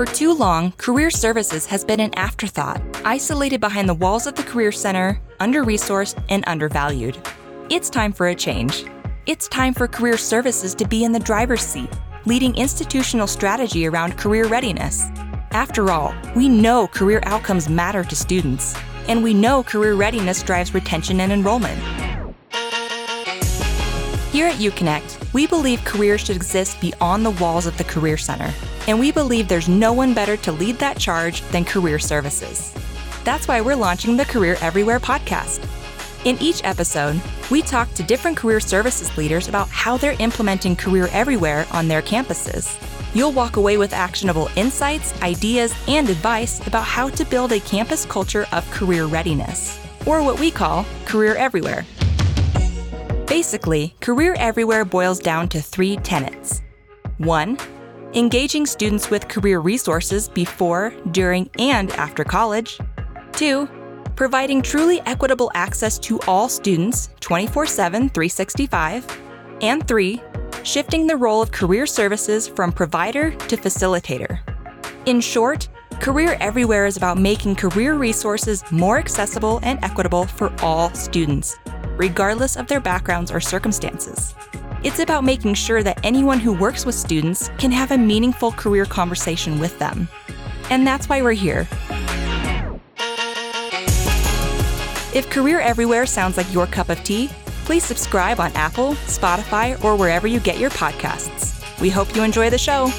For too long, Career Services has been an afterthought, isolated behind the walls of the Career Center, under resourced and undervalued. It's time for a change. It's time for Career Services to be in the driver's seat, leading institutional strategy around career readiness. After all, we know career outcomes matter to students, and we know career readiness drives retention and enrollment. Here at UConnect, we believe careers should exist beyond the walls of the Career Center, and we believe there's no one better to lead that charge than Career Services. That's why we're launching the Career Everywhere podcast. In each episode, we talk to different career services leaders about how they're implementing Career Everywhere on their campuses. You'll walk away with actionable insights, ideas, and advice about how to build a campus culture of career readiness, or what we call Career Everywhere. Basically, Career Everywhere boils down to three tenets. One, engaging students with career resources before, during, and after college. Two, providing truly equitable access to all students 24 7, 365. And three, shifting the role of career services from provider to facilitator. In short, Career Everywhere is about making career resources more accessible and equitable for all students regardless of their backgrounds or circumstances. It's about making sure that anyone who works with students can have a meaningful career conversation with them. And that's why we're here. If Career Everywhere sounds like your cup of tea, please subscribe on Apple, Spotify, or wherever you get your podcasts. We hope you enjoy the show.